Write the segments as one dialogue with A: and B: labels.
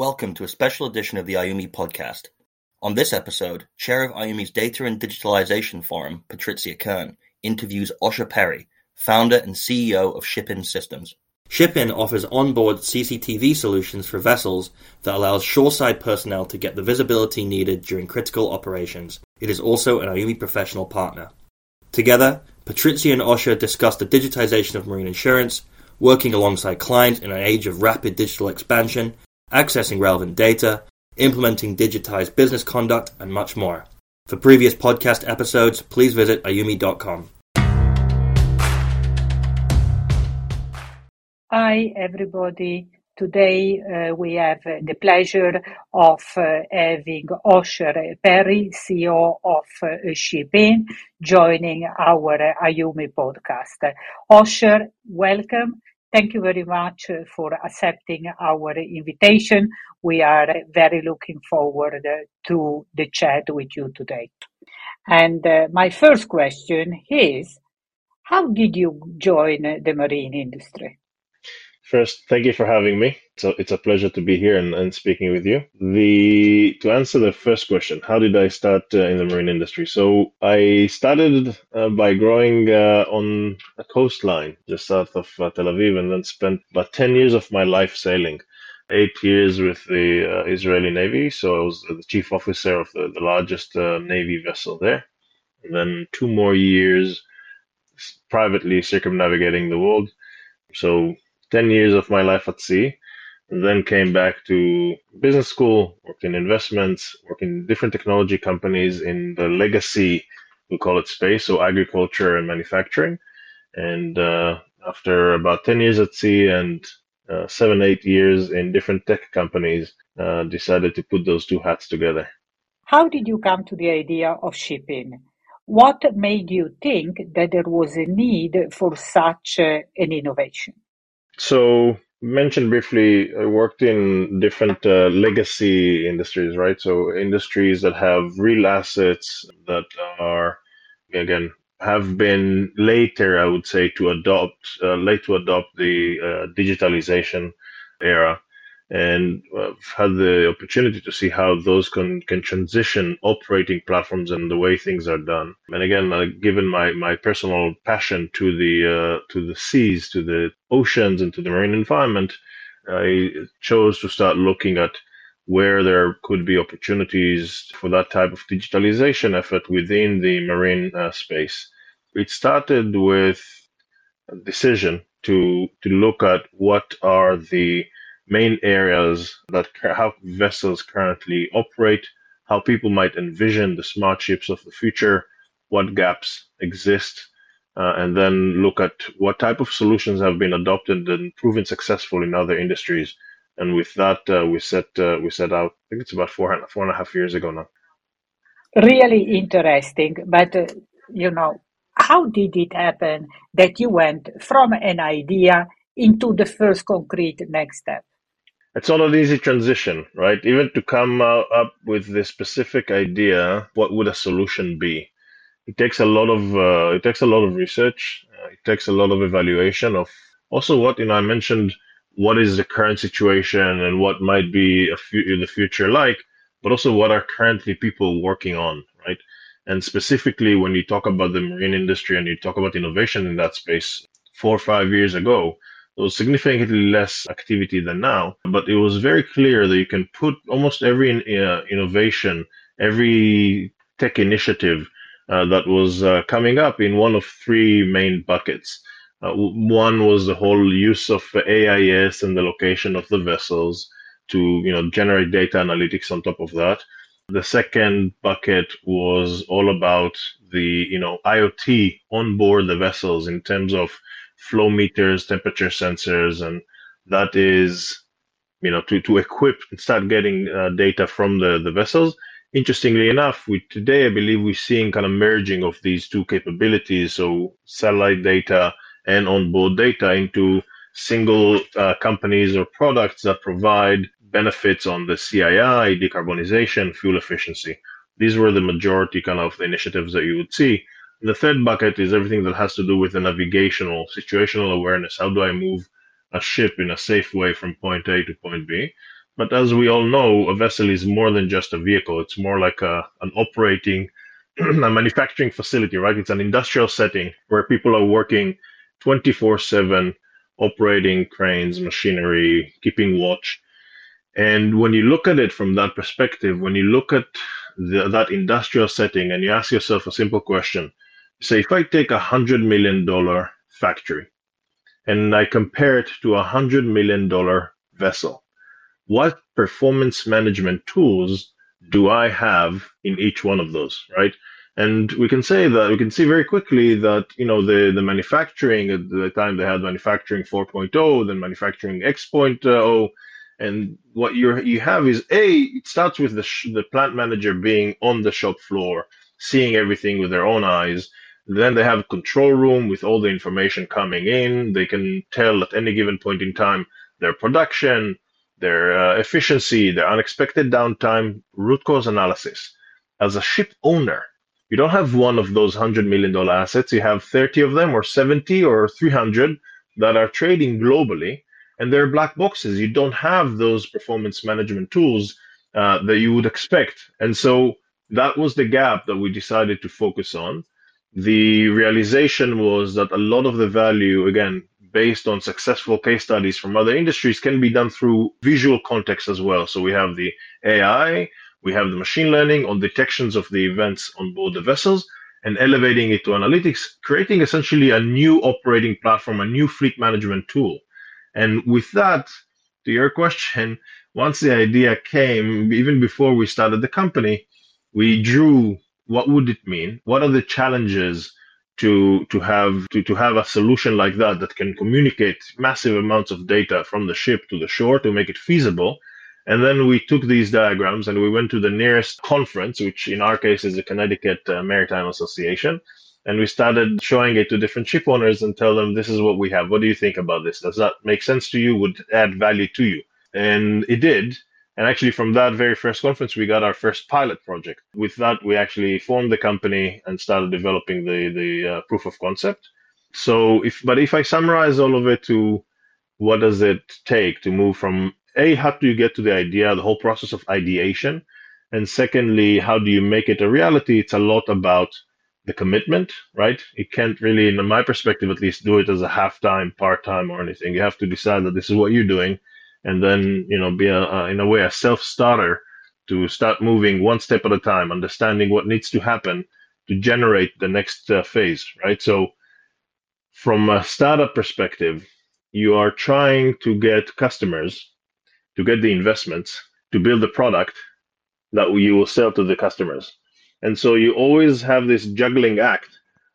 A: Welcome to a special edition of the IUMI podcast. On this episode, Chair of IUMI's Data and Digitalization Forum, Patrizia Kern, interviews Osher Perry, founder and CEO of ShipIn Systems. ShipIn offers onboard CCTV solutions for vessels that allows shoreside personnel to get the visibility needed during critical operations. It is also an IUMI professional partner. Together, Patrizia and Osher discuss the digitization of marine insurance, working alongside clients in an age of rapid digital expansion, accessing relevant data, implementing digitized business conduct, and much more. For previous podcast episodes, please visit iumi.com.
B: Hi, everybody. Today uh, we have uh, the pleasure of uh, having Osher Perry, CEO of uh, joining our IUMI podcast. Osher, welcome. Thank you very much uh, for accepting our invitation. We are very looking forward uh, to the chat with you today. And uh, my first question is, how did you join the marine industry?
C: First, thank you for having me. So it's a pleasure to be here and, and speaking with you. The to answer the first question, how did I start uh, in the marine industry? So I started uh, by growing uh, on a coastline just south of uh, Tel Aviv, and then spent about ten years of my life sailing. Eight years with the uh, Israeli Navy, so I was the chief officer of the, the largest uh, Navy vessel there. And then two more years privately circumnavigating the world. So 10 years of my life at sea, then came back to business school, worked in investments, worked in different technology companies in the legacy, we call it space, so agriculture and manufacturing. And uh, after about 10 years at sea and uh, seven, eight years in different tech companies, uh, decided to put those two hats together.
B: How did you come to the idea of ShipIn? What made you think that there was a need for such uh, an innovation?
C: So mentioned briefly, I worked in different uh, legacy industries, right? So industries that have real assets that are, again, have been later, I would say, to adopt, uh, late to adopt the uh, digitalization era and I've had the opportunity to see how those can, can transition operating platforms and the way things are done. And again, uh, given my, my personal passion to the uh, to the seas, to the oceans, and to the marine environment, I chose to start looking at where there could be opportunities for that type of digitalization effort within the marine uh, space. It started with a decision to to look at what are the main areas that how vessels currently operate, how people might envision the smart ships of the future, what gaps exist, uh, and then look at what type of solutions have been adopted and proven successful in other industries. And with that, uh, we set uh, we set out. I think it's about four four and a half years ago now.
B: Really interesting, but uh, you know, how did it happen that you went from an idea into the first concrete next step?
C: It's not an easy transition, right? Even to come uh, up with this specific idea, what would a solution be? It takes a lot of uh, it takes a lot of research. Uh, it takes a lot of evaluation of also what you know. I mentioned what is the current situation and what might be the future like, but also what are currently people working on, right? And specifically, when you talk about the marine industry and you talk about innovation in that space, four or five years ago, was significantly less activity than now, but it was very clear that you can put almost every uh, innovation, every tech initiative uh, that was uh, coming up in one of three main buckets. Uh, one was the whole use of AIS and the location of the vessels to you know generate data analytics on top of that. The second bucket was all about the you know IoT on board the vessels in terms of flow meters, temperature sensors, and that is, you know, to, to equip and start getting uh, data from the, the vessels. Interestingly enough, we today I believe we're seeing kind of merging of these two capabilities, so satellite data and onboard data into single uh, companies or products that provide benefits on the CII, decarbonization, fuel efficiency. These were the majority kind of the initiatives that you would see. The third bucket is everything that has to do with the navigational, situational awareness. How do I move a ship in a safe way from point A to point B? But as we all know, a vessel is more than just a vehicle. It's more like a, an operating, a manufacturing facility, right? It's an industrial setting where people are working 24 7, operating cranes, machinery, keeping watch. And when you look at it from that perspective, when you look at the, that industrial setting and you ask yourself a simple question, say, if I take a $100 million factory and I compare it to a $100 million vessel, what performance management tools do I have in each one of those, right? And we can say that we can see very quickly that you know the the manufacturing at the time they had manufacturing 4.0, then manufacturing X.0, uh, and what you you have is a it starts with the sh- the plant manager being on the shop floor, seeing everything with their own eyes. Then they have a control room with all the information coming in. They can tell at any given point in time their production, their uh, efficiency, their unexpected downtime, root cause analysis. As a ship owner, you don't have one of those $100 million assets. You have 30 of them, or 70, or 300 that are trading globally, and they're black boxes. You don't have those performance management tools uh, that you would expect. And so that was the gap that we decided to focus on. The realization was that a lot of the value, again, based on successful case studies from other industries can be done through visual context as well. So we have the AI, we have the machine learning on detections of the events on board the vessels and elevating it to analytics, creating essentially a new operating platform, a new fleet management tool. And with that, to your question, once the idea came, even before we started the company, we drew what would it mean? What are the challenges to to have to, to have a solution like that that can communicate massive amounts of data from the ship to the shore to make it feasible? And then we took these diagrams and we went to the nearest conference which in our case is the connecticut uh, maritime association and we started showing it to different ship owners and tell them this is what we have. What do you think about this? Does that make sense to you? Would add value to you? And it did and actually, from that very first conference, we got our first pilot project. With that, we actually formed the company and started developing the the uh, proof of concept. So, if but if I summarize all of it to what does it take to move from a how do you get to the idea, the whole process of ideation, and secondly, how do you make it a reality? It's a lot about the commitment, right? It can't really, in my perspective at least, do it as a half time, part time, or anything. You have to decide that this is what you're doing and then you know be a, a in a way a self starter to start moving one step at a time, understanding what needs to happen to generate the next uh, phase, right? So from a startup perspective, you are trying to get customers to get the investments to build the product that you will sell to the customers. And so you always have this juggling act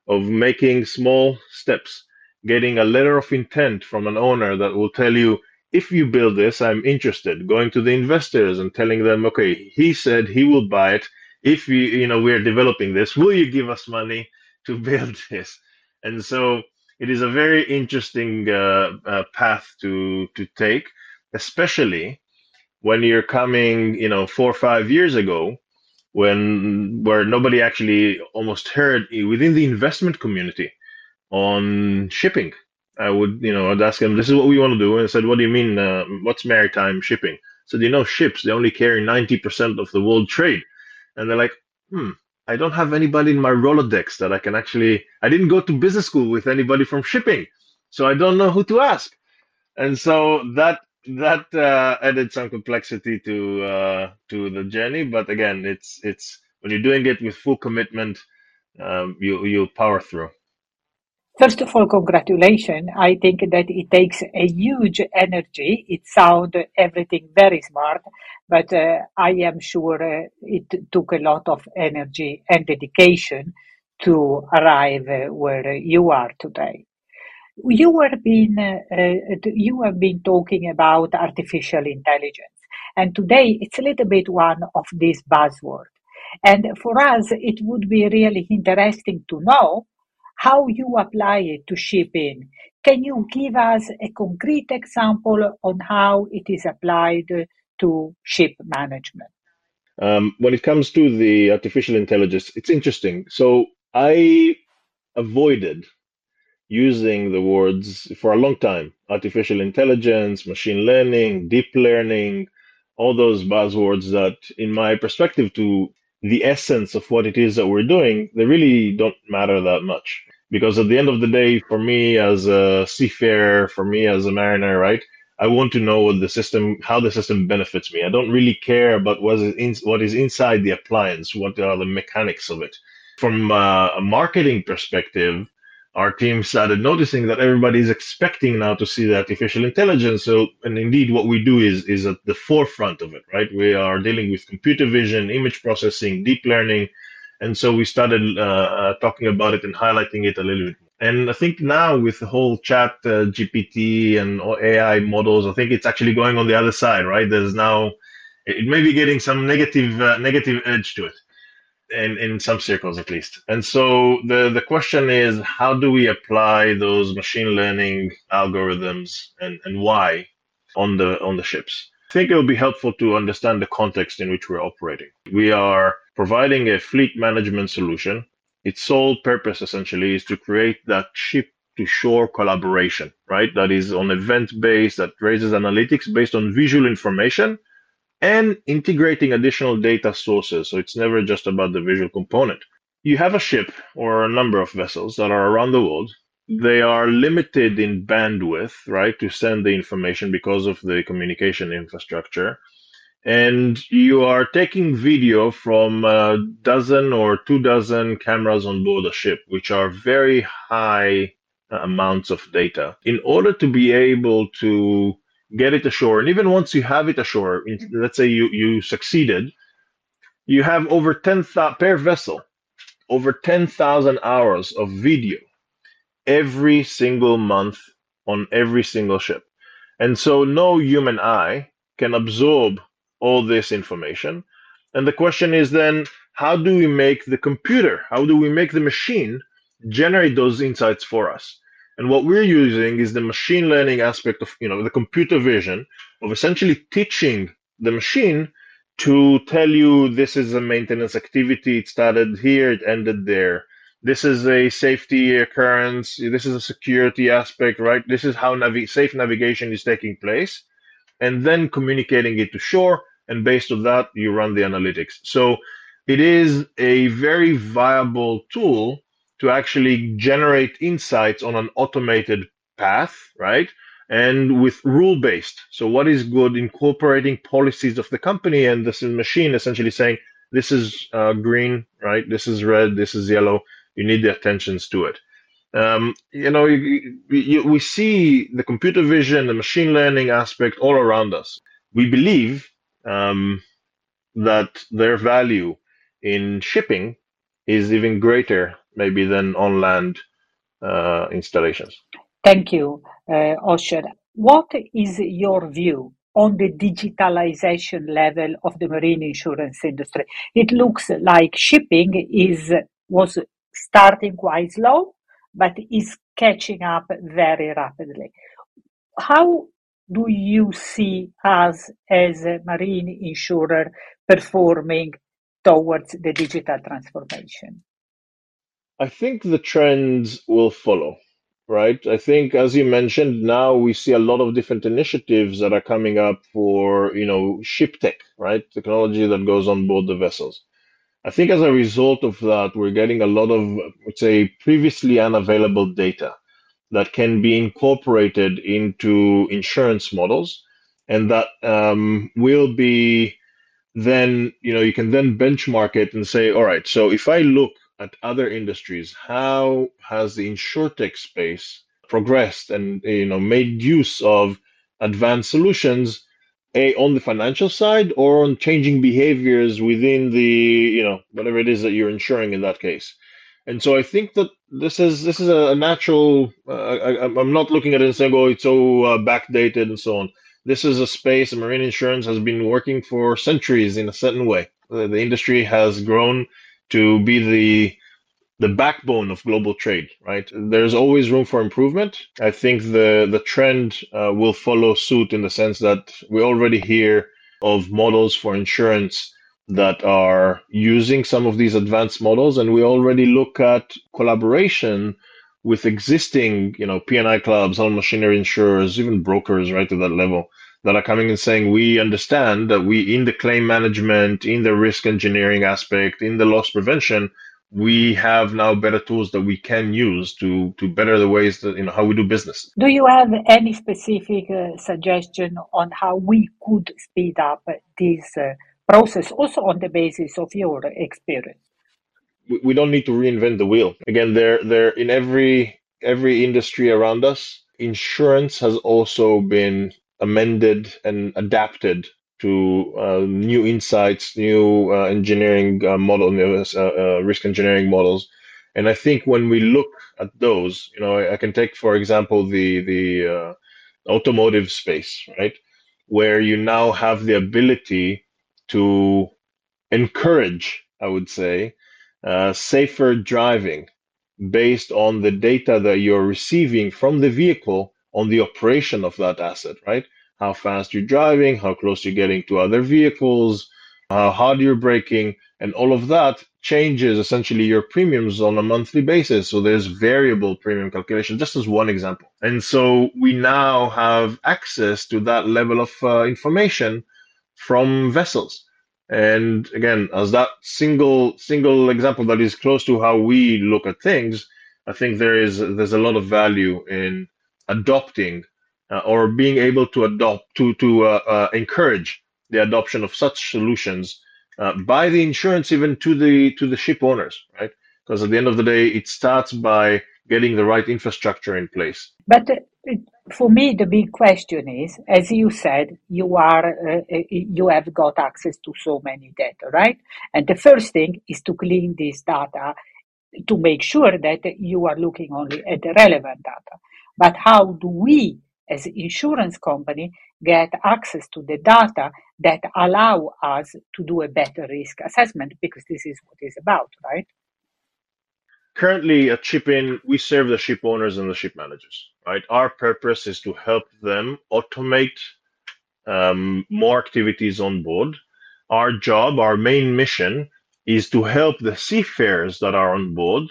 C: of making small steps, getting a letter of intent from an owner that will tell you, if you build this, I'm interested. Going to the investors and telling them, okay, he said he will buy it. If you, you know, we're developing this, will you give us money to build this? And so it is a very interesting uh, uh, path to to take, especially when you're coming, you know, four or five years ago, when where nobody actually almost heard within the investment community on shipping I would, you know, I'd ask them, this is what we want to do. And I said, what do you mean? Uh, what's maritime shipping? Said, you know, ships, they only carry 90% of the world trade. And they're like, hmm, I don't have anybody in my Rolodex that I can actually, I didn't go to business school with anybody from shipping. So I don't know who to ask. And so that, that uh, added some complexity to uh, to the journey, but again, it's it's when you're doing it with full commitment, um, you you power through.
B: First of all, congratulations. I think that it takes a huge energy. It sounds everything very smart, but uh, I am sure uh, it took a lot of energy and dedication to arrive uh, where you are today. You have been uh, you have been talking about artificial intelligence, and today it's a little bit one of these buzzwords. And for us, it would be really interesting to know how you apply it to shipping. Can you give us a concrete example on how it is applied to ship management?
C: Um, when it comes to the artificial intelligence, it's interesting. So I avoided using the words for a long time artificial intelligence, machine learning, deep learning, all those buzzwords that, in my perspective, to the essence of what it is that we're doing, they really don't matter that much. Because at the end of the day, for me as a seafarer, for me as a mariner, right, I want to know what the system, how the system benefits me. I don't really care about what is, in, what is inside the appliance, what are the mechanics of it. From uh, a marketing perspective, our team started noticing that everybody is expecting now to see the artificial intelligence. So, and indeed, what we do is is at the forefront of it, right? We are dealing with computer vision, image processing, deep learning, and so we started uh, uh, talking about it and highlighting it a little bit. And I think now with the whole chat uh, GPT and AI models, I think it's actually going on the other side, right? There's now it may be getting some negative uh, negative edge to it in, in some circles at least. And so the, the question is how do we apply those machine learning algorithms and, and why on the on the ships? I think it would be helpful to understand the context in which we're operating. We are providing a fleet management solution. Its sole purpose essentially is to create that ship to shore collaboration, right? That is on event based, that raises analytics based on visual information and integrating additional data sources. So it's never just about the visual component. You have a ship or a number of vessels that are around the world. They are limited in bandwidth, right, to send the information because of the communication infrastructure. And you are taking video from a dozen or two dozen cameras on board a ship, which are very high amounts of data. In order to be able to get it ashore. And even once you have it ashore, mm-hmm. let's say you, you succeeded, you have over 10,000 per vessel, over 10,000 hours of video every single month on every single ship. And so no human eye can absorb all this information. And the question is then, how do we make the computer, how do we make the machine generate those insights for us? And what we're using is the machine learning aspect of, you know, the computer vision of essentially teaching the machine to tell you this is a maintenance activity. It started here, it ended there. This is a safety occurrence. This is a security aspect, right? This is how navi- safe navigation is taking place. And then communicating it to shore. And based on that, you run the analytics. So it is a very viable tool to actually generate insights on an automated path, right? And with rule based. So, what is good? Incorporating policies of the company and this machine essentially saying, this is uh, green, right? This is red, this is yellow. You need the attentions to it. Um, you know, you, you, we see the computer vision, the machine learning aspect all around us. We believe um, that their value in shipping is even greater maybe than on land uh, installations.
B: Thank you, uh, Osher. What is your view on the digitalization level of the marine insurance industry? It looks like shipping is was starting quite slow, but is catching up very rapidly. How do you see us as a marine insurer performing towards the digital transformation?
C: I think the trends will follow, right? I think, as you mentioned, now we see a lot of different initiatives that are coming up for, you know, ship tech, right? Technology that goes on board the vessels. I think as a result of that, we're getting a lot of, let's say, previously unavailable data that can be incorporated into insurance models and that um, will be then, you know, you can then benchmark it and say, all right, so if I look at other industries, how has the insurtech space progressed and you know made use of advanced solutions a on the financial side or on changing behaviors within the you know whatever it is that you're insuring in that case? And so i think that this is this is a natural uh, I, am not looking at it and saying oh it's so uh, backdated and so on. This is a space marine insurance has been working for centuries in a certain way. The, the industry has grown to be the the backbone of global trade, right? There's always room for improvement. I think the the trend uh, will follow suit in the sense that we already hear of models for insurance that are using some of these advanced models, and we already look at collaboration with existing, you know, P&I clubs, hull machinery insurers, even brokers, right to that level that are coming and saying we understand that we in the claim management, in the risk engineering aspect, in the loss prevention, we have now better tools that we can use to to better the ways that you know how we do business.
B: Do you have any specific uh, suggestion on how we could speed up this uh, process, also on the basis of your experience?
C: We, we don't need to reinvent the wheel. Again, there there in every every industry around us, insurance has also been amended and adapted to uh, new insights, new uh, engineering uh, model, uh, uh, risk engineering models. And I think when we look at those, you know, I, I can take for example the the automotive space, right, where you now have the ability to encourage, I would say, safer driving based on the data that you're receiving from the vehicle on the operation of that asset, right? how fast you're driving, how close you're getting to other vehicles, how hard you're braking, and all of that changes essentially your premiums on a monthly basis. So there's variable premium calculation, just as one example. And so we now have access to that level of uh, information from vessels. And again, as that single single example that is close to how we look at things, I think there is there's a lot of value in adopting uh, or being able to adopt to to uh, uh, encourage the adoption of such solutions uh, by the insurance even to the to the ship owners right? Because at the end of the day it starts by getting the right infrastructure in place.
B: But uh, for me the big question is as you said you are uh, you have got access to so many data right? And the first thing is to clean this data to make sure that you are looking only at the relevant data but how do we as insurance company get access to the data that allow us to do a better risk assessment because this is what it's about, right?
C: Currently at ShipIn, we serve the ship owners and the ship managers, right? Our purpose is to help them automate um, more activities on board. Our job, our main mission is to help the seafarers that are on board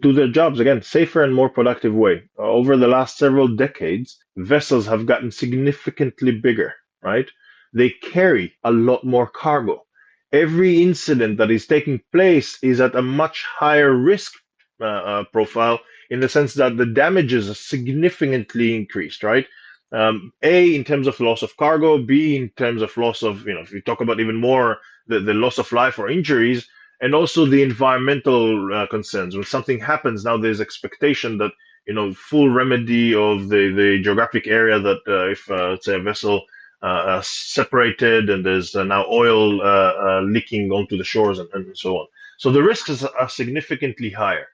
C: do their jobs again safer and more productive way. Over the last several decades, vessels have gotten significantly bigger, right? They carry a lot more cargo. Every incident that is taking place is at a much higher risk uh, uh, profile in the sense that the damages are significantly increased, right? Um, a in terms of loss of cargo, B in terms of loss of you know if you talk about even more the, the loss of life or injuries, and also the environmental uh, concerns. When something happens, now there's expectation that you know full remedy of the the geographic area that uh, if uh, say a vessel uh, uh, separated and there's uh, now oil leaking onto the shores and, and so on. So the risks are significantly higher.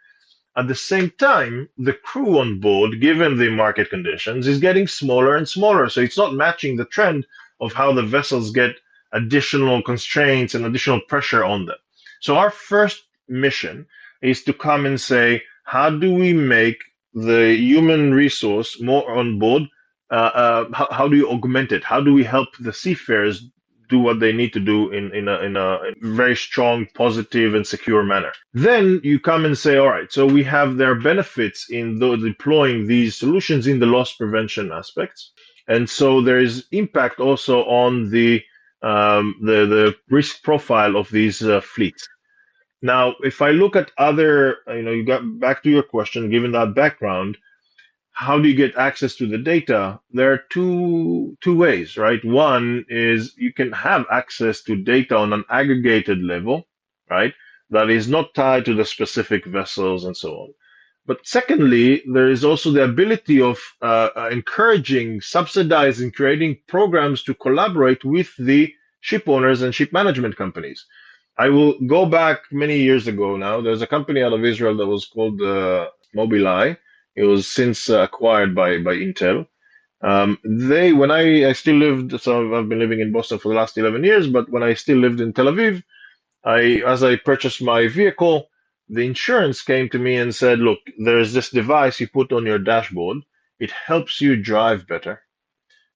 C: At the same time, the crew on board, given the market conditions, is getting smaller and smaller. So it's not matching the trend of how the vessels get additional constraints and additional pressure on them. So our first mission is to come and say, how do we make the human resource more on board? Uh, uh, how, how, do you augment it? How do we help the seafarers do what they need to do in, in, a, in a very strong, positive, and secure manner? Then you come and say, all right, so we have their benefits in the, deploying these solutions in the loss prevention aspects. And so there is impact also on the um, the the risk profile of these uh, fleets. Now, if I look at other, you know, you got back to your question, given that background, how do you get access to the data? There are two two ways, right? One is you can have access to data on an aggregated level, right? That is not tied to the specific vessels and so on. But secondly, there is also the ability of uh, uh encouraging, subsidizing, creating programs to collaborate with the ship owners and ship management companies. I will go back many years ago now. There's a company out of Israel that was called uh, Mobileye. It was since uh, acquired by by Intel. Um, they, when I, I still lived, so I've been living in Boston for the last 11 years, but when I still lived in Tel Aviv, I, as I purchased my vehicle, the insurance came to me and said, look, there's this device you put on your dashboard. It helps you drive better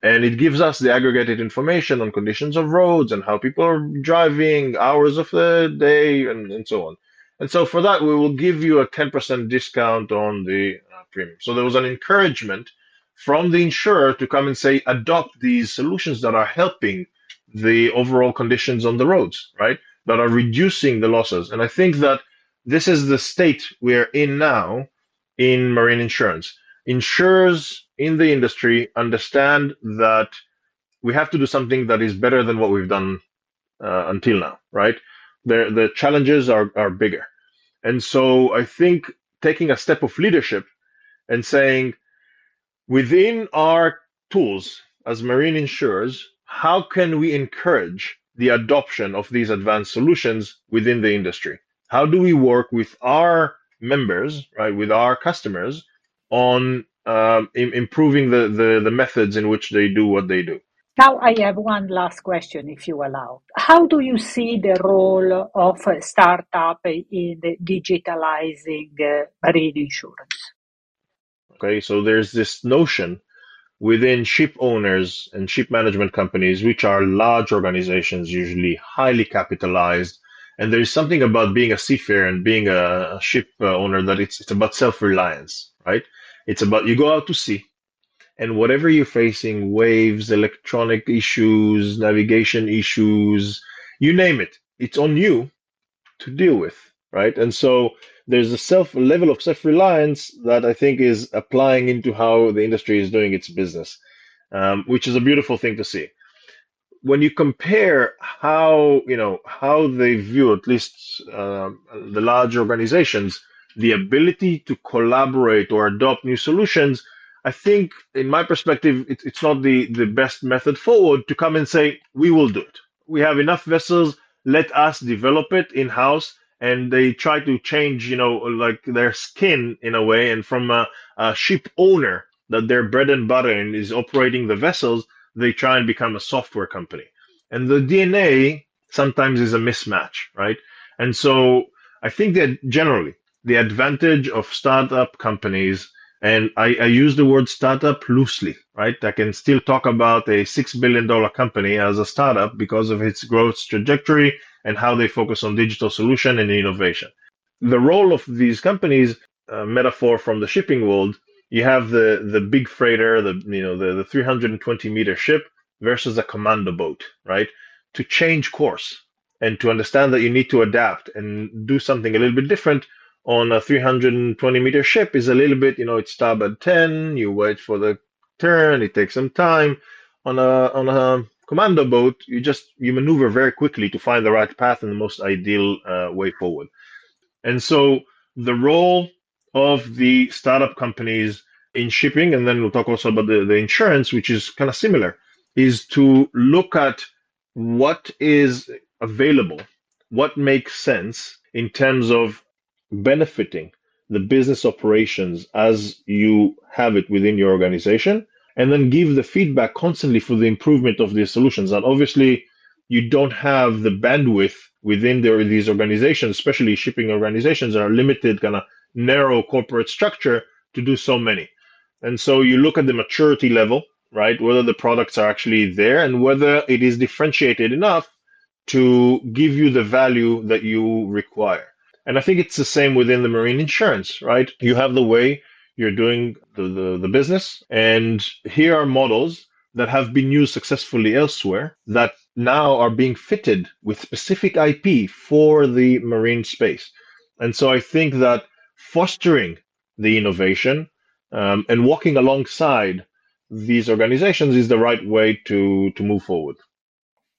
C: and it gives us the aggregated information on conditions of roads and how people are driving, hours of the day, and, and so on. And so for that, we will give you a 10% discount on the uh, premium. So there was an encouragement from the insurer to come and say, adopt these solutions that are helping the overall conditions on the roads, right? That are reducing the losses. And I think that this is the state we're in now in marine insurance. Insurers in the industry understand that we have to do something that is better than what we've done uh, until now, right? The, the challenges are, are bigger. And so I think taking a step of leadership and saying, within our tools as marine insurers, how can we encourage the adoption of these advanced solutions within the industry? How do we work with our members, right, with our customers on um, improving the, the, the methods in which they do what they do?
B: Now, I have one last question, if you allow. How do you see the role of a startup in digitalizing uh, marine insurance?
C: Okay, so there's this notion within ship owners and ship management companies, which are large organizations, usually highly capitalized. And there is something about being a seafarer and being a, ship uh, owner that it's, it's about self reliance, right? It's about you go out to sea, and whatever you're facing waves electronic issues navigation issues you name it it's on you to deal with right and so there's a self level of self-reliance that i think is applying into how the industry is doing its business um, which is a beautiful thing to see when you compare how you know how they view at least um, the large organizations the ability to collaborate or adopt new solutions I think, in my perspective, it, it's not the, the best method forward to come and say, we will do it. We have enough vessels, let us develop it in house. And they try to change, you know, like their skin in a way. And from a, a ship owner that their bread and butter and is operating the vessels, they try and become a software company. And the DNA sometimes is a mismatch, right? And so I think that generally the advantage of startup companies and I, I, use the word startup loosely, right? I can still talk about a $6 billion company as a startup because of its growth trajectory and how they focus on digital solution and innovation. The role of these companies, uh, metaphor from the shipping world, you have the, the big freighter, the, you know, the, the 320 meter ship versus a commando boat, right? To change course and to understand that you need to adapt and do something a little bit different on a 320 meter ship is a little bit, you know, it's starboard 10, you wait for the turn, it takes some time. On a on a commando boat, you just you maneuver very quickly to find the right path and the most ideal uh, way forward. And so the role of the startup companies in shipping, and then we'll talk also about the, the insurance, which is kind of similar, is to look at what is available, what makes sense in terms of benefiting the business operations as you have it within your organization and then give the feedback constantly for the improvement of these solutions. And obviously you don't have the bandwidth within the, these organizations especially shipping organizations that are limited kind of narrow corporate structure to do so many and so you look at the maturity level right whether the products are actually there and whether it is differentiated enough to give you the value that you require and I think it's the same within the marine insurance, right? You have the way you're doing the, the, the business, and here are models that have been used successfully elsewhere that now are being fitted with specific IP for the marine space. And so I think that fostering the innovation um, and walking alongside these organizations is the right way to, to move forward.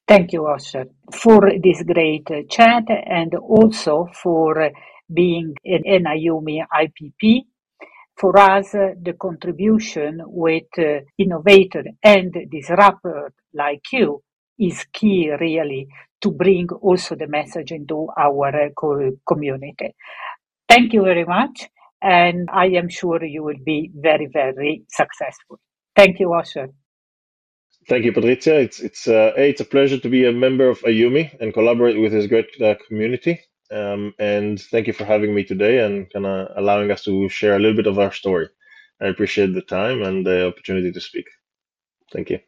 B: Thank you, Osher, for this great chat and also for being an IUMI IPP. For us, the contribution with uh, innovator and disruptor like you is key really to bring also the message into our community. Thank you very much. And I am sure you will be very, very successful. Thank you, Osher.
C: Thank you, Patrizia. It's it's uh, it's a pleasure to be a member of IUMI and collaborate with this great uh, community. Um, and thank you for having me today and kind of allowing us to share a little bit of our story. I appreciate the time and the opportunity to speak. Thank you.